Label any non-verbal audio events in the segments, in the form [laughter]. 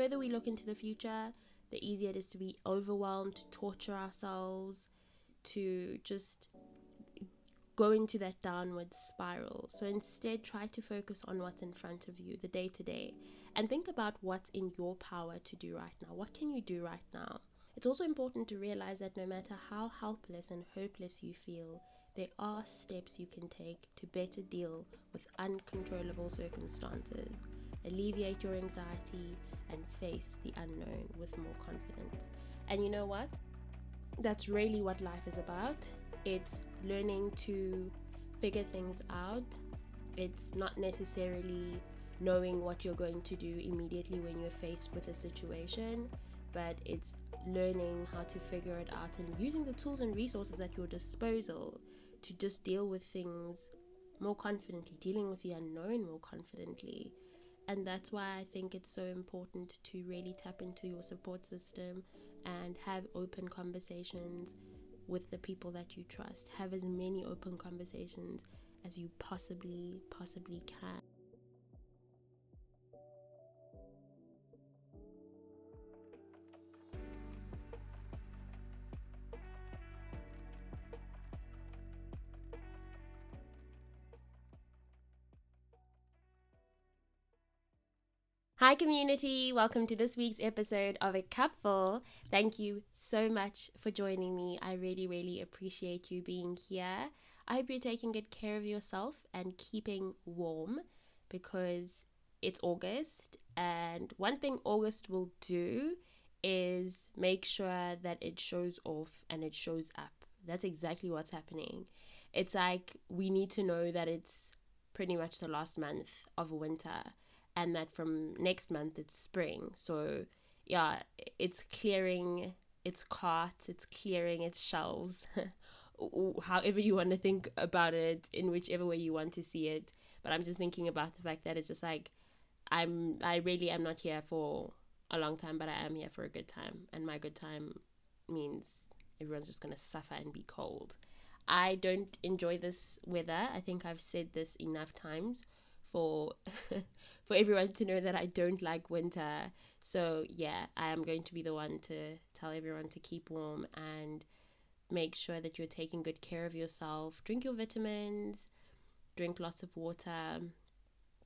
further we look into the future, the easier it is to be overwhelmed, to torture ourselves, to just go into that downward spiral. So instead, try to focus on what's in front of you, the day to day, and think about what's in your power to do right now. What can you do right now? It's also important to realize that no matter how helpless and hopeless you feel, there are steps you can take to better deal with uncontrollable circumstances, alleviate your anxiety, and face the unknown with more confidence. And you know what? That's really what life is about. It's learning to figure things out. It's not necessarily knowing what you're going to do immediately when you're faced with a situation, but it's learning how to figure it out and using the tools and resources at your disposal to just deal with things more confidently, dealing with the unknown more confidently. And that's why I think it's so important to really tap into your support system and have open conversations with the people that you trust. Have as many open conversations as you possibly, possibly can. Hi, community. Welcome to this week's episode of A Cupful. Thank you so much for joining me. I really, really appreciate you being here. I hope you're taking good care of yourself and keeping warm because it's August. And one thing August will do is make sure that it shows off and it shows up. That's exactly what's happening. It's like we need to know that it's pretty much the last month of winter and that from next month it's spring. So yeah, it's clearing its carts, it's clearing its shelves, [laughs] however you want to think about it, in whichever way you want to see it. But I'm just thinking about the fact that it's just like I'm I really am not here for a long time, but I am here for a good time, and my good time means everyone's just gonna suffer and be cold. I don't enjoy this weather. I think I've said this enough times for [laughs] for everyone to know that I don't like winter. So yeah, I am going to be the one to tell everyone to keep warm and make sure that you're taking good care of yourself. Drink your vitamins, drink lots of water,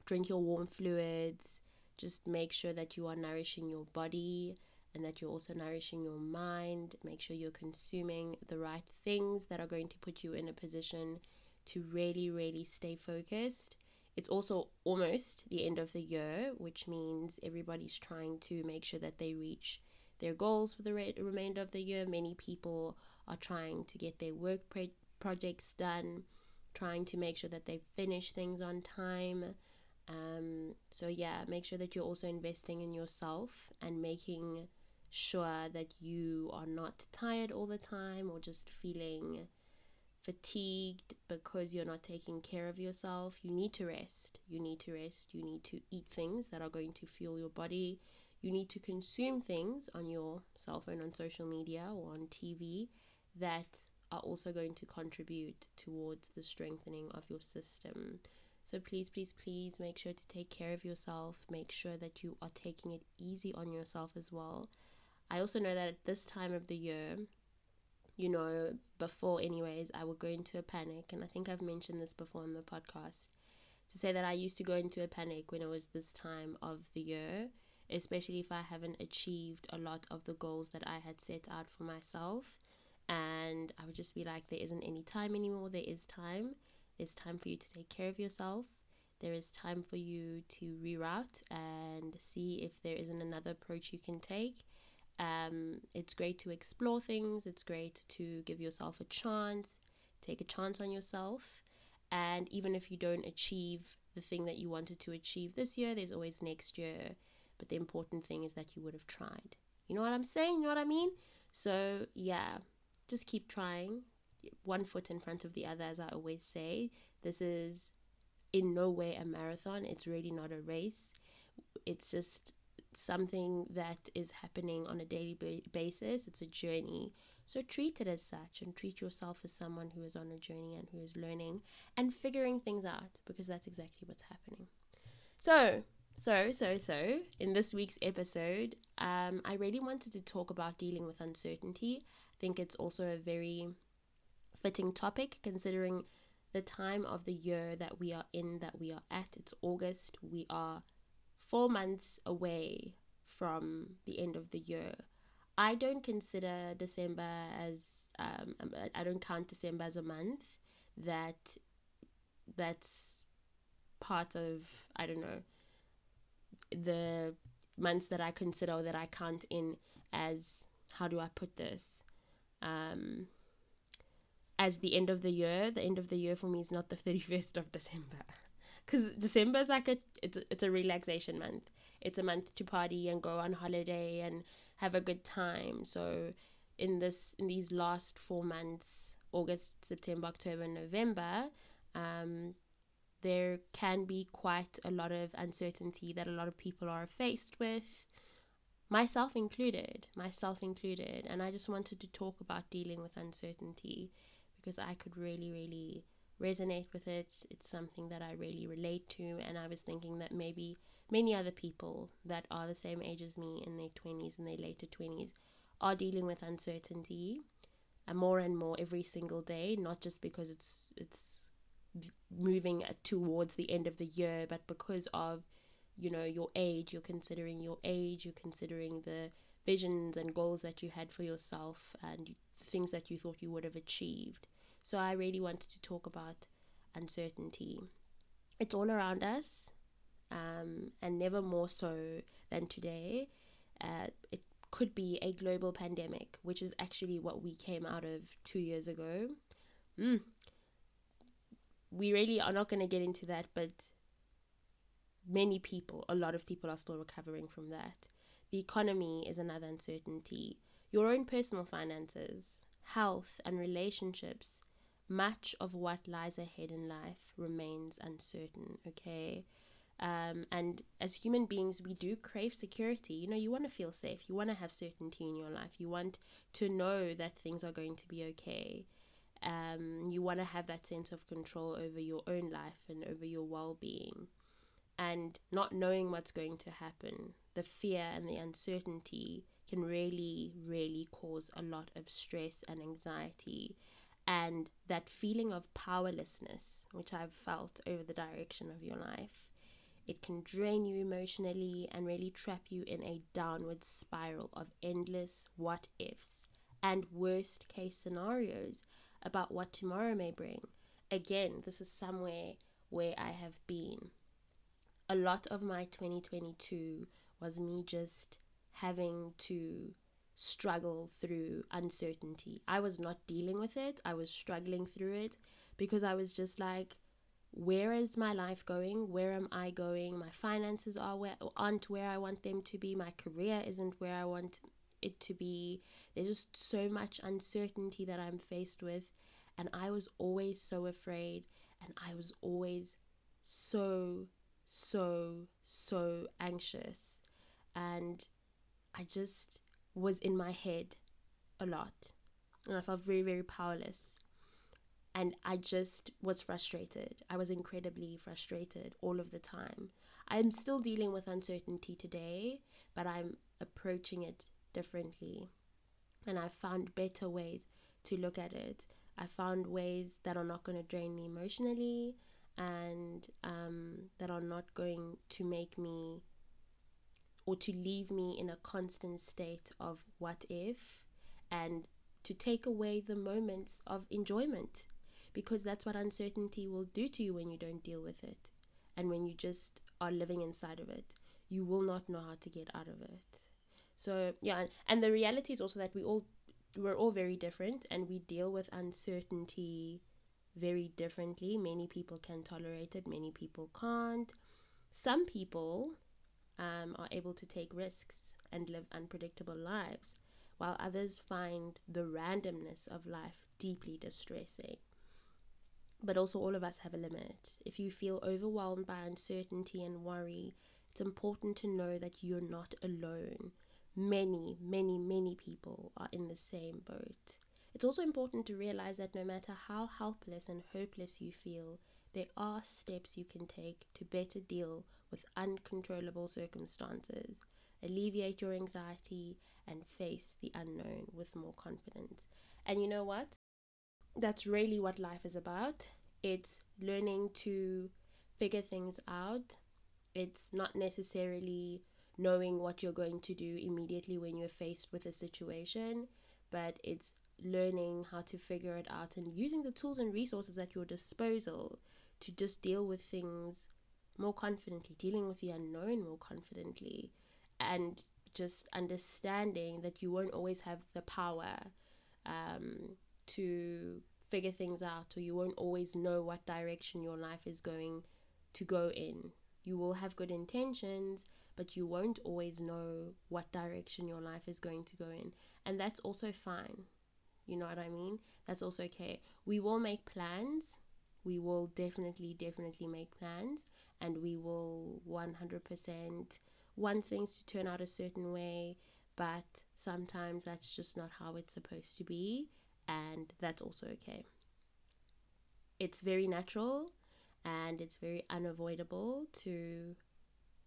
drink your warm fluids. Just make sure that you are nourishing your body and that you're also nourishing your mind. Make sure you're consuming the right things that are going to put you in a position to really, really stay focused it's also almost the end of the year, which means everybody's trying to make sure that they reach their goals for the re- remainder of the year. Many people are trying to get their work pre- projects done, trying to make sure that they finish things on time. Um, so, yeah, make sure that you're also investing in yourself and making sure that you are not tired all the time or just feeling fatigued because you're not taking care of yourself, you need to rest. You need to rest. You need to eat things that are going to fuel your body. You need to consume things on your cell phone, on social media, or on TV that are also going to contribute towards the strengthening of your system. So please, please, please make sure to take care of yourself. Make sure that you are taking it easy on yourself as well. I also know that at this time of the year, you know, before, anyways, I would go into a panic. And I think I've mentioned this before on the podcast to say that I used to go into a panic when it was this time of the year, especially if I haven't achieved a lot of the goals that I had set out for myself. And I would just be like, there isn't any time anymore. There is time. There's time for you to take care of yourself. There is time for you to reroute and see if there isn't another approach you can take um, it's great to explore things, it's great to give yourself a chance, take a chance on yourself. And even if you don't achieve the thing that you wanted to achieve this year, there's always next year. But the important thing is that you would have tried. You know what I'm saying? You know what I mean? So, yeah, just keep trying. One foot in front of the other, as I always say. This is in no way a marathon, it's really not a race. It's just something that is happening on a daily basis. It's a journey. So treat it as such and treat yourself as someone who is on a journey and who is learning and figuring things out because that's exactly what's happening. So, So, so, so, in this week's episode, um, I really wanted to talk about dealing with uncertainty. I think it's also a very fitting topic considering the time of the year that we are in, that we are at. It's August. We are four months away from the end of the year. I don't consider December as, um, I don't count December as a month that that's part of, I don't know, the months that I consider that I count in as how do I put this? Um, as the end of the year. The end of the year for me is not the [laughs] 31st of December. Because December is like a it's, it's a relaxation month. It's a month to party and go on holiday and have a good time. So in this in these last four months, August, September, October, November, um, there can be quite a lot of uncertainty that a lot of people are faced with, myself included, myself included. And I just wanted to talk about dealing with uncertainty because I could really, really resonate with it. It's something that I really relate to. And I was thinking that maybe many other people that are the same age as me in their 20s and their later 20s are dealing with uncertainty and more and more every single day, not just because it's it's moving uh, towards the end of the year, but because of you know your age, you're considering your age, you're considering the visions and goals that you had for yourself and things that you thought you would have achieved. So I really wanted to talk about uncertainty. It's all around us, um, and never more so than today. Uh, it could be a global pandemic, which is actually what we came out of two years ago. Mm, we really are not going to get into that, but many people, a lot of people are still recovering from that. The economy is another uncertainty. Your own personal finances, health, and relationships, much of what lies ahead in life remains uncertain, okay? Um, and as human beings, we do crave security. You know, you want to feel safe. You want to have certainty in your life. You want to know that things are going to be okay um, you want to have that sense of control over your own life and over your well being. And not knowing what's going to happen, the fear and the uncertainty can really, really cause a lot of stress and anxiety. And that feeling of powerlessness, which I've felt over the direction of your life, it can drain you emotionally and really trap you in a downward spiral of endless what ifs and worst case scenarios about what tomorrow may bring. Again, this is somewhere where I have been. A lot of my 2022 was me just having to struggle through uncertainty. I was not dealing with it, I was struggling through it because I was just like, where is my life going? Where am I going? My finances are where aren't where I want them to be. My career isn't where I want it to be. There's just so much uncertainty that I'm faced with. And I was always so afraid. And I was always so, so, so anxious. And I just was in my head a lot. And I felt very, very powerless. And I just was frustrated. I was incredibly frustrated all of the time. I'm still dealing with uncertainty today, but I'm approaching it differently. And I found better ways to look at it. I found ways that are not going to drain me emotionally and um, that are not going to make me or to leave me in a constant state of what if and to take away the moments of enjoyment because that's what uncertainty will do to you when you don't deal with it and when you just are living inside of it. You will not know how to get out of it. So yeah, and the reality is also that we all we're all very different and we deal with uncertainty very differently. Many people can tolerate it, many people can't. Some people um, are able to take risks and live unpredictable lives, while others find the randomness of life deeply distressing. But also, all of us have a limit. If you feel overwhelmed by uncertainty and worry, it's important to know that you're not alone many, many, many people are in the same boat. It's also important to realize that no matter how helpless and hopeless you feel, there are steps you can take to better deal with uncontrollable circumstances, alleviate your anxiety, and face the unknown with more confidence. And you know what? That's really what life is about. It's learning to figure things out. It's not necessarily knowing what you're going to do immediately when you're faced with a situation, but it's learning how to figure it out and using the tools and resources at your disposal to just deal with things more confidently, dealing with the unknown more confidently, and just understanding that you won't always have the power um, to figure things out, or you won't always know what direction your life is going to go in. You will have good intentions, but you won't always know what direction your life is going to go in. And that's also fine. You know what I mean? That's also okay. We will make plans. We will definitely, definitely make plans. And we will 100% want things to turn out a certain way. But sometimes that's just not how it's supposed to be. And that's also okay. It's very natural and it's very unavoidable to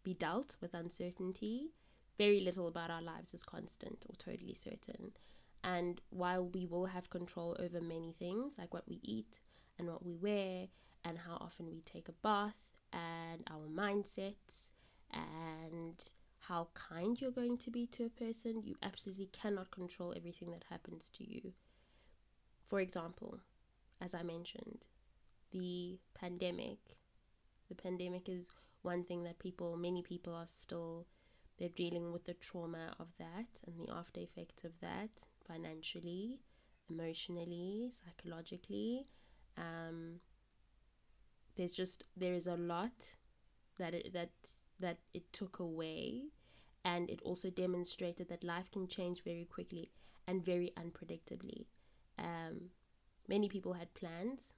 be dealt with uncertainty. Very little about our lives is constant or totally certain. And while we will have control over many things, like what we eat and what we wear, and how often we take a bath, and our mindsets, and how kind you're going to be to a person, you absolutely cannot control everything that happens to you. For example, as I mentioned, the pandemic. The pandemic is one thing that people, many people are still, they're dealing with the trauma of that and the after effects of that financially, emotionally, psychologically. Um, there's just there is a lot that it, that that it took away, and it also demonstrated that life can change very quickly and very unpredictably. Um, many people had plans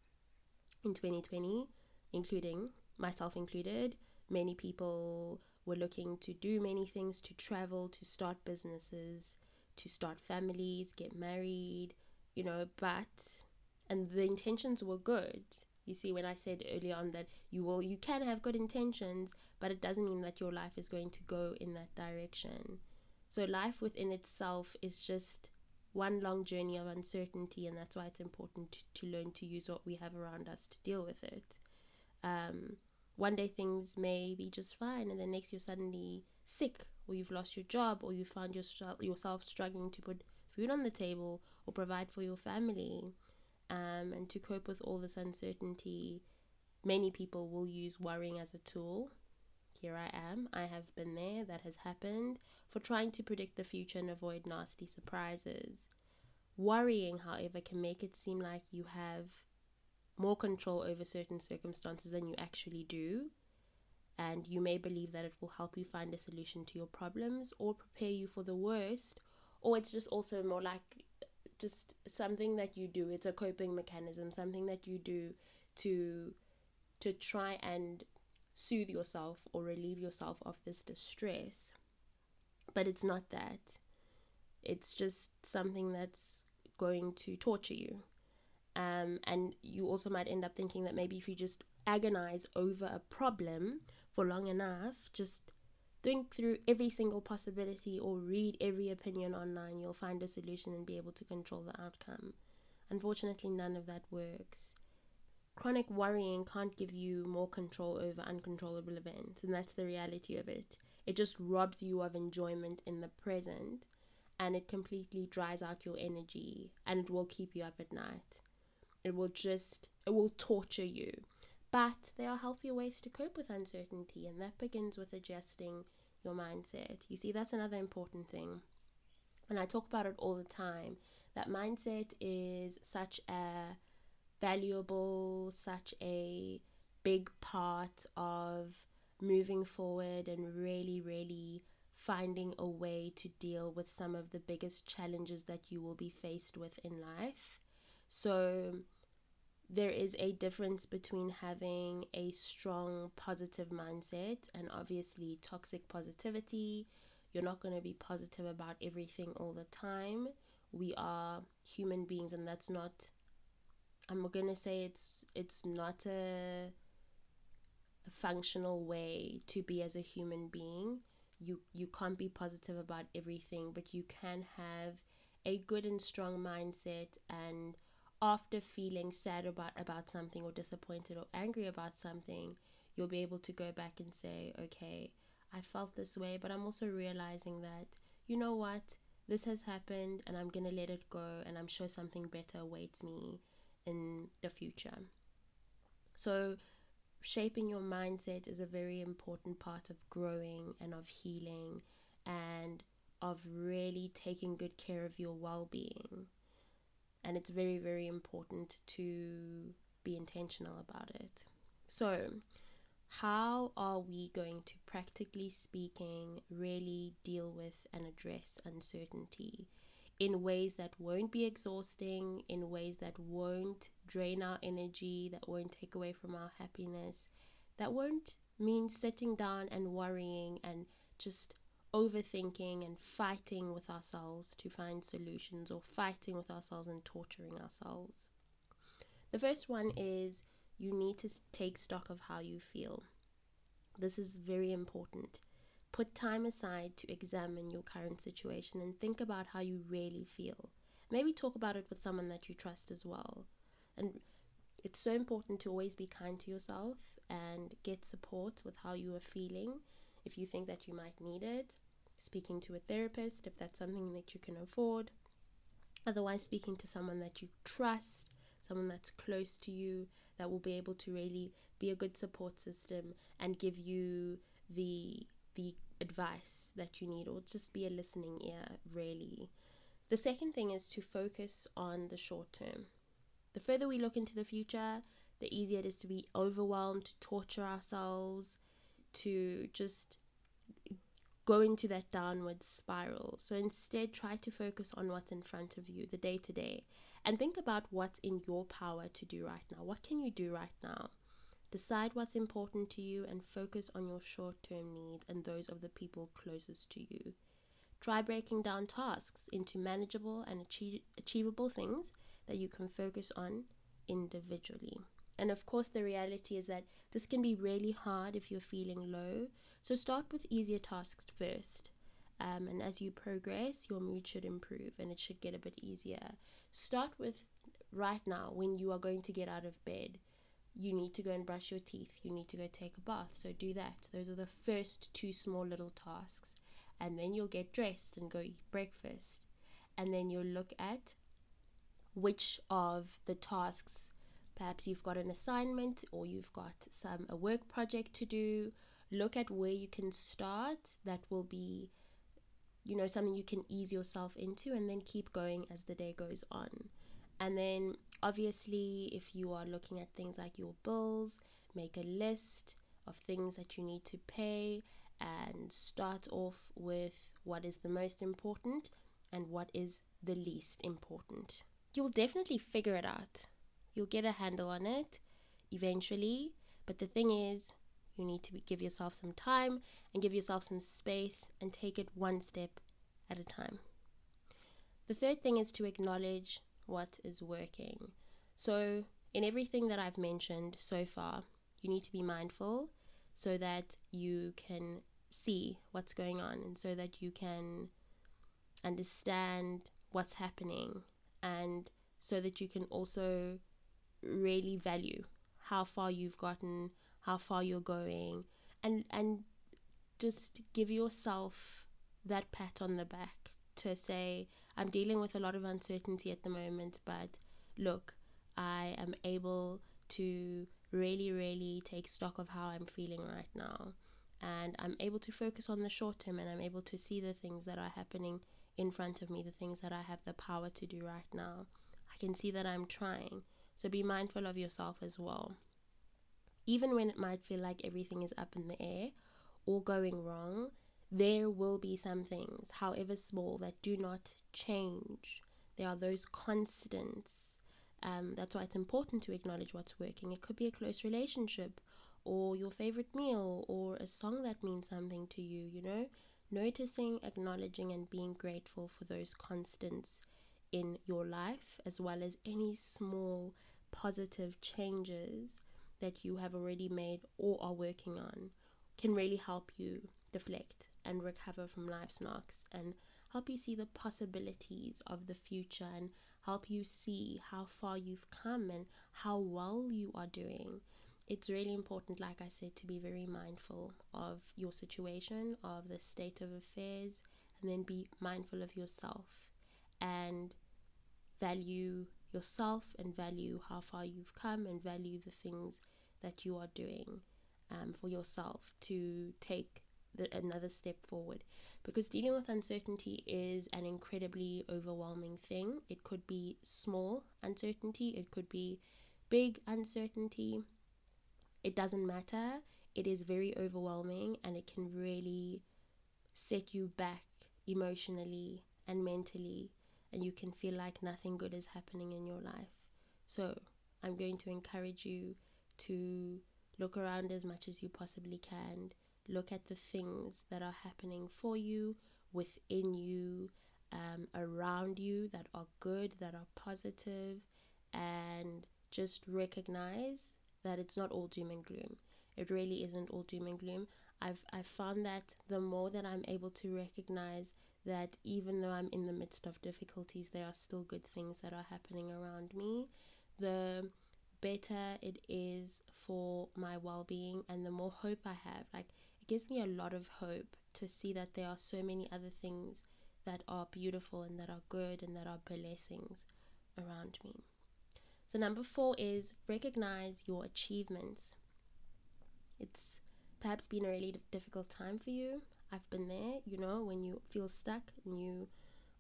in 2020, including myself included. Many people were looking to do many things to travel, to start businesses, to start families, get married, you know, but and the intentions were good. You see, when I said earlier on that you will, you can have good intentions, but it doesn't mean that your life is going to go in that direction. So, life within itself is just one long journey of uncertainty, and that's why it's important to, to learn to use what we have around us to deal with it. Um, one day things may be just fine, and then next you're suddenly sick, or you've lost your job, or you found yourself yourself struggling to put food on the table or provide for your family. Um, and to cope with all this uncertainty, many people will use worrying as a tool. Here I am. I have been there. That has happened for trying to predict the future and avoid nasty surprises. Worrying, however, can make it seem like you have more control over certain circumstances than you actually do. And you may believe that it will help you find a solution to your problems or prepare you for the worst. Or it's just also more like just something that you do. It's a coping mechanism, something that you do to to try and soothe yourself or relieve yourself of this distress. But it's not that. It's just something that's going to torture you. Um, and you also might end up thinking that maybe if you just agonize over a problem for long enough, just think through every single possibility or read every opinion online, you'll find a solution and be able to control the outcome. Unfortunately, none of that works. Chronic worrying can't give you more control over uncontrollable events, and that's the reality of it. It just robs you of enjoyment in the present and it completely dries out your energy and it will keep you up at night. It will just, it will torture you. But there are healthier ways to cope with uncertainty, and that begins with adjusting your mindset. You see, that's another important thing. And I talk about it all the time. That mindset is such a valuable, such a big part of moving forward and really, really finding a way to deal with some of the biggest challenges that you will be faced with in life. So, there is a difference between having a strong positive mindset and obviously toxic positivity. You're not going to be positive about everything all the time. We are human beings, and that's not I'm gonna say it's it's not a, a functional way to be as a human being. You you can't be positive about everything, but you can have a good and strong mindset and after feeling sad about about something or disappointed or angry about something, you'll be able to go back and say, okay, I felt this way, but I'm also realizing that you know what, this has happened and I'm gonna let it go and I'm sure something better awaits me in the future. So, shaping your mindset is a very important part of growing and of healing and of really taking good care of your well being. And it's very, very important to be intentional about it. So, how are we going to, practically speaking, really deal with and address uncertainty in ways that won't be exhausting, in ways that won't drain our energy, that won't take away from our happiness, that won't mean sitting down and worrying and just overthinking and fighting with ourselves to find solutions or fighting with ourselves and torturing ourselves. The first one is you need to take stock of how you feel. This is very important. Put time aside to examine your current situation and think about how you really feel. Maybe talk about it with someone that you trust as well. And it's so important to always be kind to yourself and get support with how you are feeling if you think that you might need it. Speaking to a therapist if that's something that you can afford. Otherwise, speaking to someone that you trust, someone that's close to you, that will be able to really be a good support system and give you the the advice that you need or just be a listening ear, really. The second thing is to focus on the short term. The further we look into the future, the easier it is to be overwhelmed, to torture ourselves, to just go into that downward spiral. So instead, try to focus on what's in front of you, the day to day, and think about what's in your power to do right now. What can you do right now? Decide what's important to you and focus on your short term needs and those of the people closest to you. Try breaking down tasks into manageable and achieve- achievable things that you can focus on individually. And of course, the reality is that this can be really hard if you're feeling low. So start with easier tasks first. Um, and as you progress, your mood should improve and it should get a bit easier. Start with right now when you are going to get out of bed you need to go and brush your teeth, you need to go take a bath. So do that. Those are the first two small little tasks. And then you'll get dressed and go eat breakfast. And then you'll look at which of the tasks perhaps you've got an assignment or you've got some a work project to do look at where you can start that will be you know something you can ease yourself into and then keep going as the day goes on and then Obviously, if you are looking at things like your bills, make a list of things that you need to pay and start off with what is the most important and what is the least important. You'll definitely figure it out. You'll get a handle on it eventually, but the thing is, you need to give yourself some time and give yourself some space and take it one step at a time. The third thing is to acknowledge what is working. So, in everything that I've mentioned so far, you need to be mindful so that you can see what's going on and so that you can understand what's happening and so that you can also really value how far you've gotten, how far you're going and and just give yourself that pat on the back to say, I'm dealing with a lot of uncertainty at the moment, but look, I am able to really, really take stock of how I'm feeling right now. And I'm able to focus on the short term and I'm able to see the things that are happening in front of me, the things that I have the power to do right now. I can see that I'm trying. So be mindful of yourself as well. Even when it might feel like everything is up in the air or going wrong, there will be some things, however small, that do not change. There are those constants. Um, that's why it's important to acknowledge what's working. It could be a close relationship, or your favorite meal, or a song that means something to you, you know? Noticing, acknowledging, and being grateful for those constants in your life, as well as any small positive changes that you have already made or are working on can really help you deflect and recover from life's knocks and help you see the possibilities of the future and help you see how far you've come and how well you are doing. It's really important, like I said, to be very mindful of your situation, of the state of affairs, and then be mindful of yourself and value yourself and value how far you've come and value the things that you are doing um, for yourself to take the, another step forward because dealing with uncertainty is an incredibly overwhelming thing. It could be small uncertainty, it could be big uncertainty. It doesn't matter. It is very overwhelming and it can really set you back emotionally and mentally, and you can feel like nothing good is happening in your life. So, I'm going to encourage you to look around as much as you possibly can. Look at the things that are happening for you, within you, um, around you that are good, that are positive, and just recognize that it's not all doom and gloom. It really isn't all doom and gloom. I've I've found that the more that I'm able to recognize that even though I'm in the midst of difficulties, there are still good things that are happening around me, the better it is for my well being and the more hope I have. Like, it gives me a lot of hope to see that there are so many other things that are beautiful and that are good and that are blessings around me. So, number four is recognize your achievements. It's perhaps been a really difficult time for you. I've been there, you know, when you feel stuck and you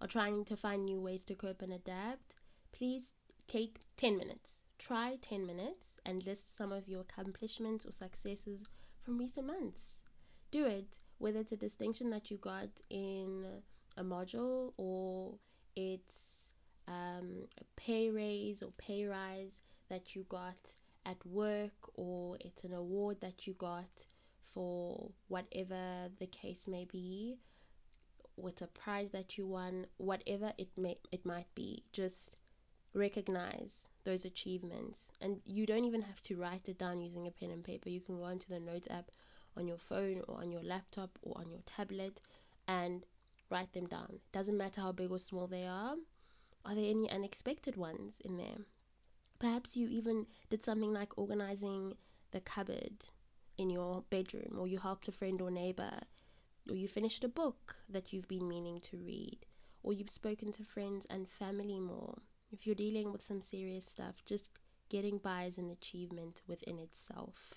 are trying to find new ways to cope and adapt. Please take 10 minutes Try 10 minutes and list some of your accomplishments or successes from recent months. Do it, whether it's a distinction that you got in a module or it's um, a pay raise or pay rise that you got at work or it's an award that you got for whatever the case may be with a prize that you won whatever it may it might be just recognize those achievements. And you don't even have to write it down using a pen and paper. You can go onto the Notes app on your phone or on your laptop or on your tablet and write them down. Doesn't matter how big or small they are. Are there any unexpected ones in there? Perhaps you even did something like organizing the cupboard in your bedroom, or you helped a friend or neighbor, or you finished a book that you've been meaning to read, or you've spoken to friends and family more. If you're dealing with some serious stuff, just getting by is an achievement within itself.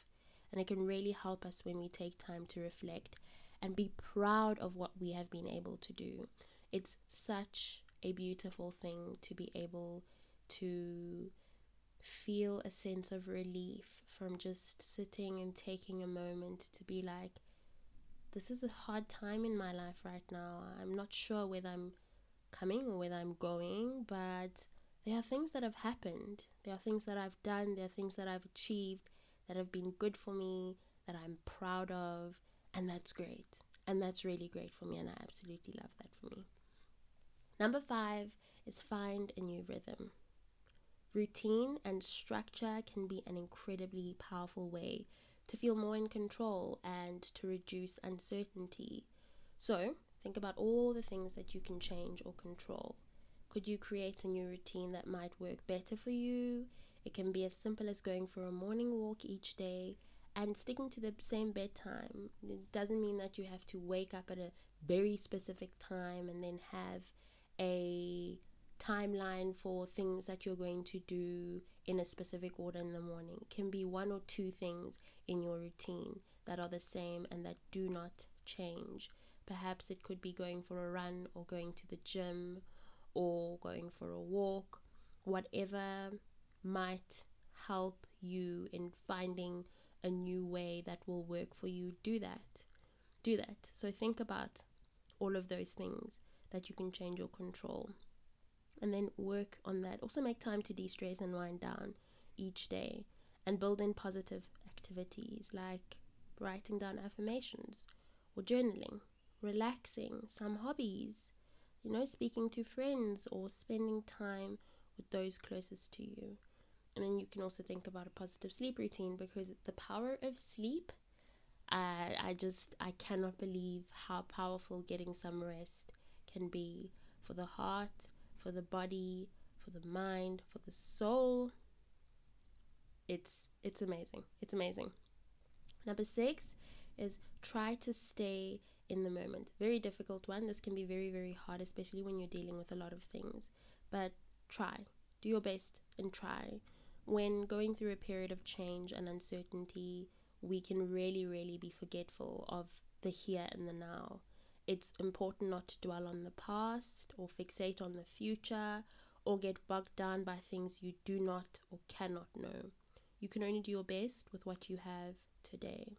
And it can really help us when we take time to reflect and be proud of what we have been able to do. It's such a beautiful thing to be able to feel a sense of relief from just sitting and taking a moment to be like, this is a hard time in my life right now. I'm not sure whether I'm coming or whether I'm going, but there are things that have happened. There are things that I've done. There are things that I've achieved that have been good for me, that I'm proud of, and that's great. And that's really great for me, and I absolutely love that for me. Number five is find a new rhythm. Routine and structure can be an incredibly powerful way to feel more in control and to reduce uncertainty. So, think about all the things that you can change or control. Could you create a new routine that might work better for you? It can be as simple as going for a morning walk each day and sticking to the same bedtime. It doesn't mean that you have to wake up at a very specific time and then have a timeline for things that you're going to do in a specific order in the morning. It can be one or two things in your routine that are the same and that do not change. Perhaps it could be going for a run or going to the gym or going for a walk, whatever might help you in finding a new way that will work for you, do that. Do that. So think about all of those things that you can change or control. And then work on that. Also, make time to de stress and wind down each day and build in positive activities like writing down affirmations or journaling, relaxing, some hobbies, you know, speaking to friends or spending time with those closest to you. and then you can also think about a positive sleep routine because the power of sleep I, I just I cannot believe how powerful getting some rest can be for the heart, for the body, for the mind, for the soul. It's it's amazing. It's amazing. Number 6 is try to stay in the moment. Very difficult one. This can be very very hard especially when you're dealing with a lot of things. But try. Do your best and try. When going through a period of change and uncertainty, we can really, really be forgetful of the here and the now. It's important not to dwell on the past or fixate on the future or get bogged down by things you do not or cannot know. You can only do your best with what you have today.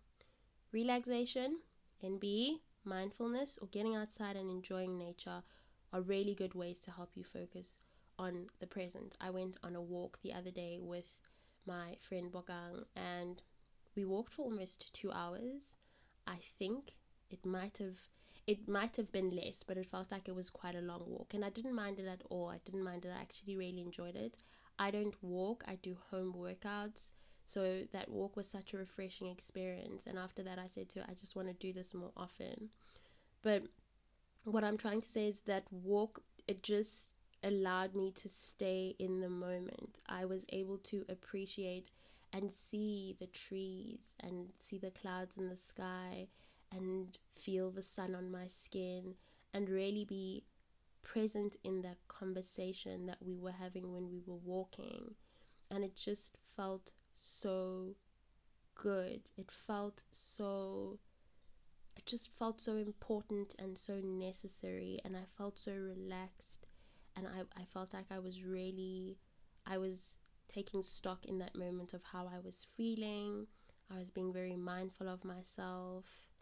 Relaxation, NB, mindfulness, or getting outside and enjoying nature are really good ways to help you focus on the present. I went on a walk the other day with my friend Bogang and we walked for almost two hours. I think it might have it might have been less, but it felt like it was quite a long walk, and I didn't mind it at all. I didn't mind it. I actually really enjoyed it. I don't walk. I do home workouts. So that walk was such a refreshing experience. And after that, I said to her, I just want to do this more often. But what I'm trying to say is that walk, it just allowed me to stay in the moment. I was able to appreciate and see the trees and see the clouds in the sky and feel the sun on my skin and really be present in that conversation that we were having when we were walking. And it just felt so good. It felt so. It just felt so important and so necessary, and I felt so relaxed, and I, I felt like I was really, I was taking stock in that moment of how I was feeling. I was being very mindful of myself.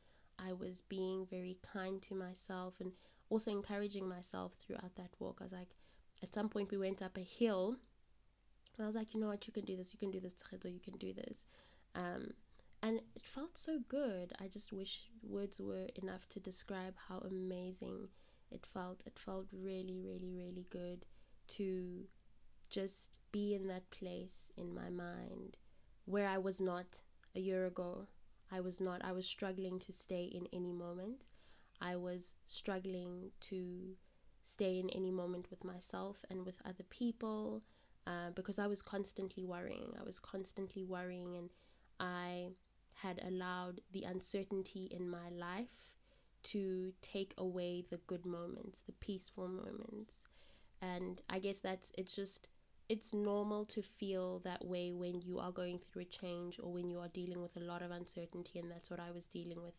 I was being very kind to myself and also encouraging myself throughout that walk. I was like, at some point, we went up a hill. And I was like, you know what, you can do this, you can do this, or you can do this. Um, and it felt so good. I just wish words were enough to describe how amazing it felt. It felt really, really, really good to just be in that place in my mind where I was not a year ago. I was not, I was struggling to stay in any moment. I was struggling to stay in any moment with myself and with other people uh, because I was constantly worrying. I was constantly worrying, and I had allowed the uncertainty in my life to take away the good moments, the peaceful moments. And I guess that's it's just it's normal to feel that way when you are going through a change or when you are dealing with a lot of uncertainty and that's what I was dealing with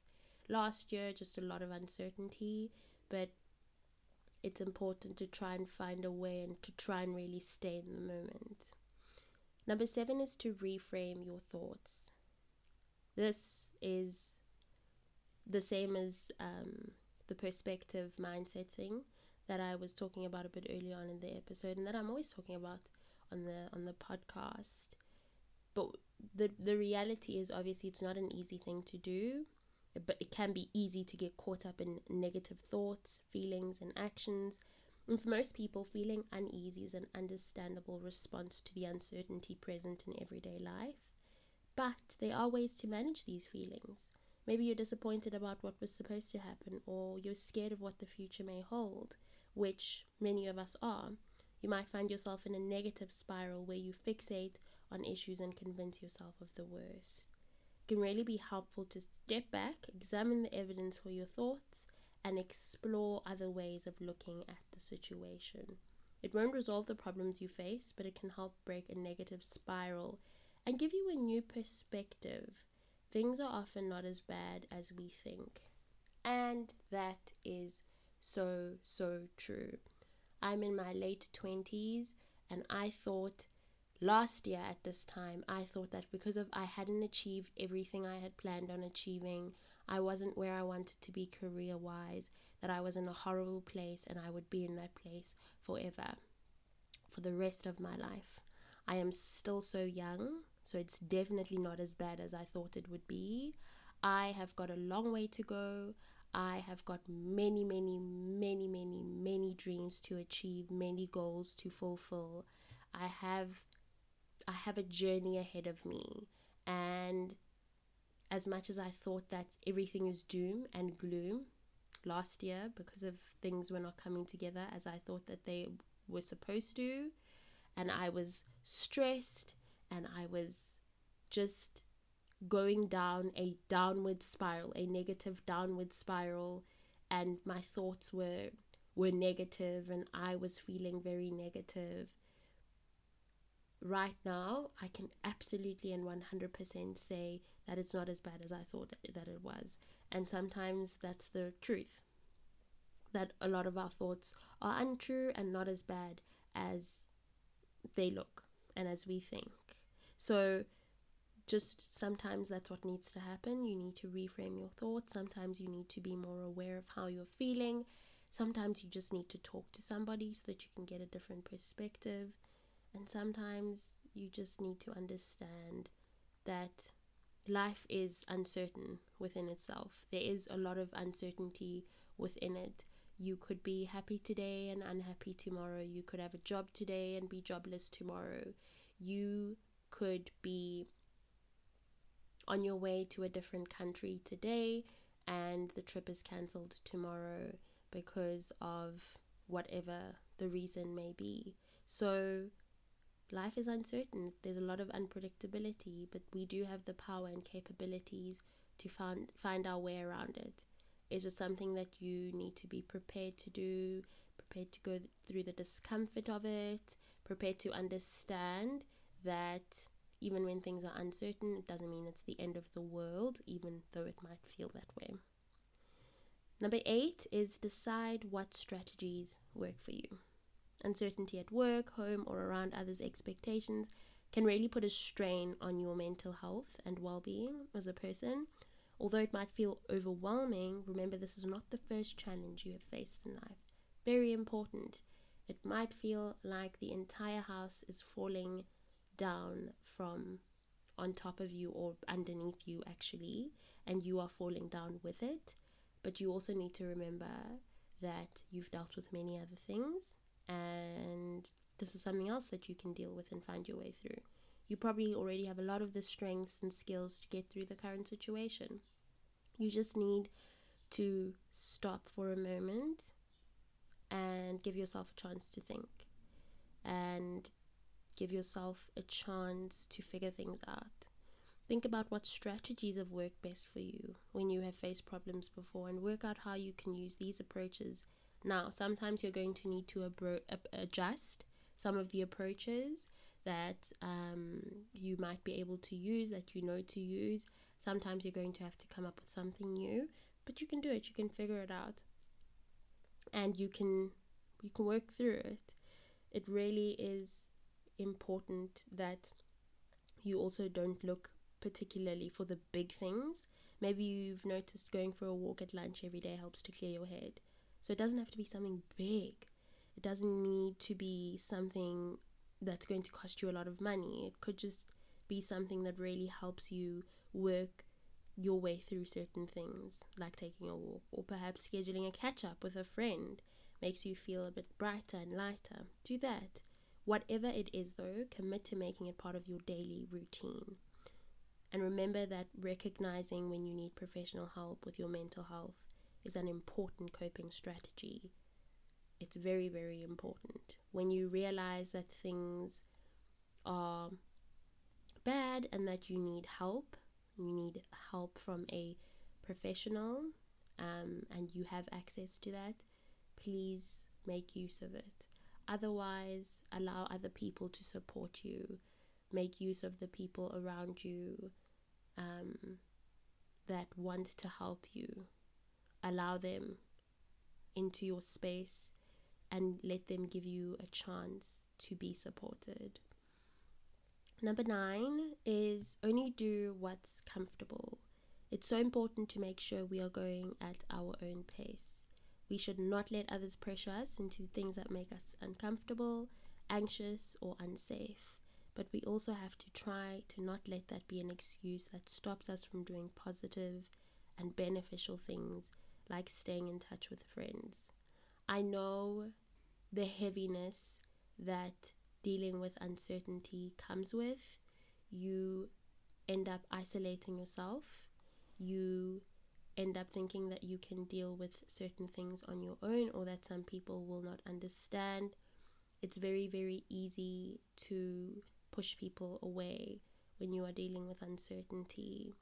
last year just a lot of uncertainty. But it's important to try and find a way and to try and really stay in the moment. Number 7 is to reframe your thoughts. This is the same as um, the perspective mindset thing that I was talking about a bit earlier on in the episode and that I'm always talking about on the on the podcast. But the the reality is obviously it's not an easy thing to do but it can be easy to get caught up in negative thoughts feelings and actions. And for most people feeling uneasy is an understandable response to the uncertainty present in everyday life. But there are ways to manage these feelings. Maybe you're disappointed about what was supposed to happen or you're scared of what the future may hold which many of us are you might find yourself in a negative spiral where you fixate on issues and convince yourself of the worst. It can really be helpful to step back, examine the evidence for your thoughts, and explore other ways of looking at the situation. It won't resolve the problems you face, but it can help break a negative spiral and give you a new perspective. Things are often not as bad as we think. And that is so, so true. I'm in my late 20s and I thought last year at this time I thought that because of I hadn't achieved everything I had planned on achieving, I wasn't where I wanted to be career wise, that I was in a horrible place and I would be in that place forever for the rest of my life. I am still so young, so it's definitely not as bad as I thought it would be. I have got a long way to go. I have got many, many, many, many, many dreams to achieve, many goals to fulfill. I have I have a journey ahead of me. And as much as I thought that everything is doom and gloom last year because of things were not coming together as I thought that they were supposed to, and I was stressed and I was just going down a downward spiral, a negative downward spiral, and my thoughts were were negative and I was feeling very negative. Right now, I can absolutely and 100% say that it's not as bad as I thought that it was. And sometimes that's the truth. That a lot of our thoughts are untrue and not as bad as they look and as we think. So, just sometimes that's what needs to happen. You need to reframe your thoughts. Sometimes you need to be more aware of how you're feeling. Sometimes you just need to talk to somebody so that you can get a different perspective. And sometimes you just need to understand that life is uncertain within itself. There is a lot of uncertainty within it. You could be happy today and unhappy tomorrow. You could have a job today and be jobless tomorrow. You could be on your way to a different country today and the trip is cancelled tomorrow because of whatever the reason may be. So, life is uncertain. There's a lot of unpredictability, but we do have the power and capabilities to find find our way around it. Is it something that you need to be prepared to do, prepared to go th- through the discomfort of it, prepared to understand that even when things are uncertain, it doesn't mean it's the end of the world, even though it might feel that way. Number eight is decide what strategies work for you. Uncertainty at work, home, or around others' expectations can really put a strain on your mental health and well being as a person. Although it might feel overwhelming, remember this is not the first challenge you have faced in life. Very important. It might feel like the entire house is falling down from on top of you or underneath you, actually, and you are falling down with it. But you also need to remember that you've dealt with many other things, and this is something else that you can deal with and find your way through. You probably already have a lot of the strengths and skills to get through the current situation. You just need to stop for a moment and give yourself a chance to think and give yourself a chance to figure things out. Think about what strategies have worked best for you when you have faced problems before and work out how you can use these approaches now. Sometimes you're going to need to abro- adjust some of the approaches that um, you might be able to use, that you know to use. Sometimes you're going to have to come up with something new, but you can do it. You can figure it out, and you can you can work through it. It really is important that you also don't look particularly for the big things. Maybe you've noticed going for a walk at lunch every day helps to clear your head. So it doesn't have to be something big. It doesn't need to be something that's going to cost you a lot of money. It could just be something that really helps you work your way through certain things, like taking a walk, or perhaps scheduling a catch up with a friend makes you feel a bit brighter and lighter. Do that. Whatever it is, though, commit to making it part of your daily routine. And remember that recognizing when you need professional help with your mental health is an important coping strategy. It's very, very important. When you realize that things are bad and that you need help, you need help from a professional, um, and you have access to that, please make use of it. Otherwise, allow other people to support you. Make use of the people around you um, that want to help you. Allow them into your space and let them give you a chance to be supported. Number nine is only do what's comfortable. It's so important to make sure we are going at our own pace. We should not let others pressure us into things that make us uncomfortable, anxious, or unsafe. But we also have to try to not let that be an excuse that stops us from doing positive and beneficial things like staying in touch with friends. I know the heaviness that dealing with uncertainty comes with, you end up isolating yourself. You end up thinking that you can deal with certain things on your own or that some people will not understand. It's very, very easy to push people away when you are dealing with uncertainty.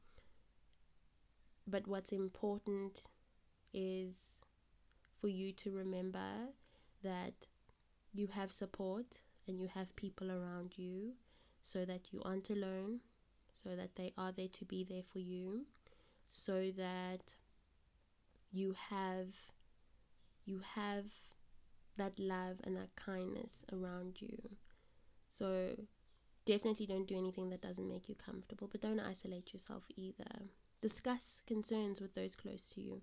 But what's important is for you to remember that you have support and you have people around you so that you aren't alone, so that they are there to be there for you, so that you have you have that love and that kindness around you. So definitely don't do anything that doesn't make you comfortable, but don't isolate yourself either. Discuss concerns with those close to you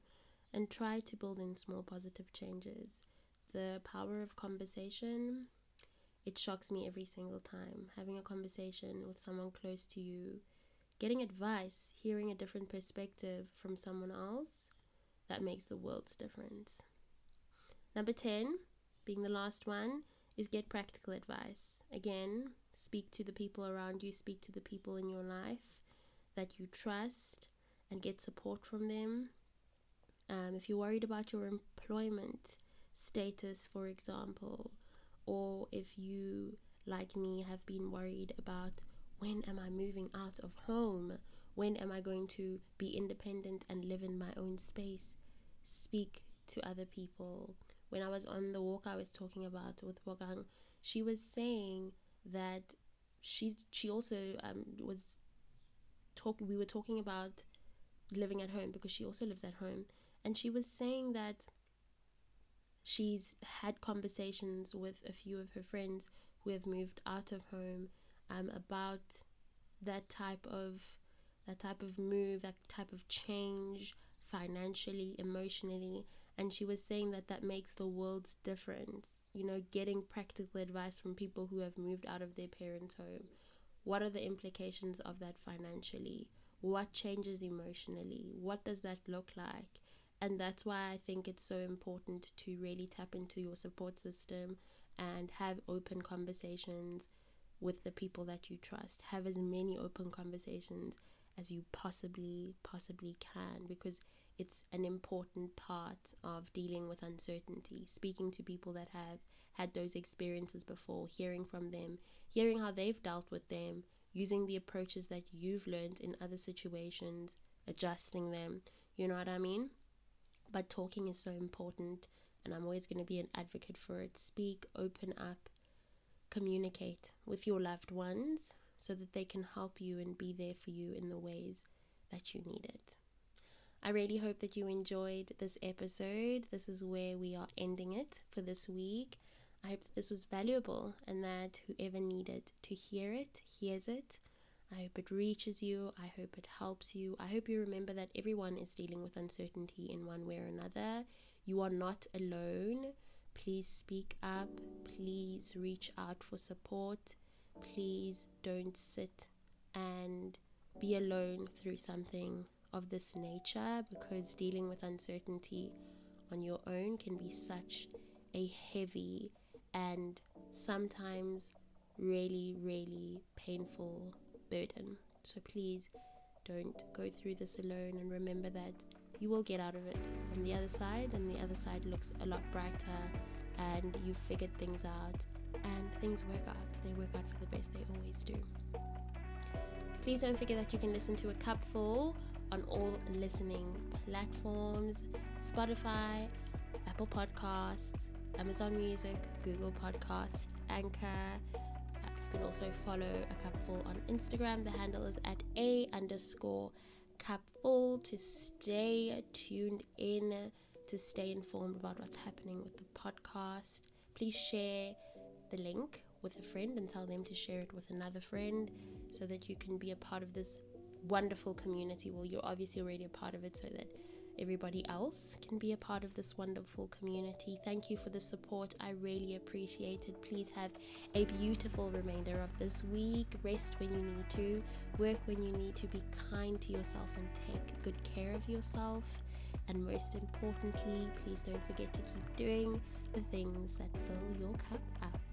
and try to build in small positive changes. The power of conversation, it shocks me every single time. Having a conversation with someone close to you, getting advice, hearing a different perspective from someone else, that makes the world's difference. Number 10, being the last one, is get practical advice. Again, speak to the people around you, speak to the people in your life that you trust, and get support from them. Um, if you're worried about your employment status, for example, or if you, like me, have been worried about when am I moving out of home? When am I going to be independent and live in my own space? Speak to other people. When I was on the walk I was talking about with Wogang, she was saying that she she also um, was talking. We were talking about living at home because she also lives at home, and she was saying that she's had conversations with a few of her friends who have moved out of home um, about that type of that type of move, that type of change financially, emotionally, and she was saying that that makes the world's difference. You know, getting practical advice from people who have moved out of their parents' home. What are the implications of that financially? What changes emotionally? What does that look like? And that's why I think it's so important to really tap into your support system and have open conversations with the people that you trust. Have as many open conversations as you possibly possibly can because it's an important part of dealing with uncertainty. Speaking to people that have had those experiences before hearing from them hearing how they've dealt with them using the approaches that you've learned in other situations adjusting them. You know what i mean? But talking is so important and i'm always going to be an advocate for it. Speak open up communicate with your loved ones so that they can help you and be there for you in the ways that you need it. I really hope that you enjoyed this episode. This is where we are ending it for this week. I hope that this was valuable and that whoever needed to hear it hears it. I hope it reaches you. I hope it helps you. I hope you remember that everyone is dealing with uncertainty in one way or another. You are not alone. Please speak up. Please reach out for support please don't sit and be alone through something of this nature because dealing with uncertainty on your own can be such a heavy and sometimes really, really painful burden. So please don't go through this alone and remember that you will get out of it on the other side, and the other side looks a lot brighter, and you've figured things out and things work out. They work out for the best, they always do. Please don't forget that you can listen to a cupful on all listening platforms Spotify, Apple Podcasts, Amazon Music, Google Podcast, Anchor. Uh, you can also follow a cupful on Instagram. The handle is at a underscore cupful to stay tuned in, to stay informed about what's happening with the podcast. Please share the link with a friend and tell them to share it with another friend so that you can be a part of this wonderful community. Well, you're obviously already a part of it so that everybody else can be a part of this wonderful community. Thank you for the support. I really appreciate it. Please have a beautiful remainder of this week. Rest when you need to, work when you need to, be kind to yourself and take good care of yourself. And most importantly, please don't forget to keep doing the things that fill your cup up.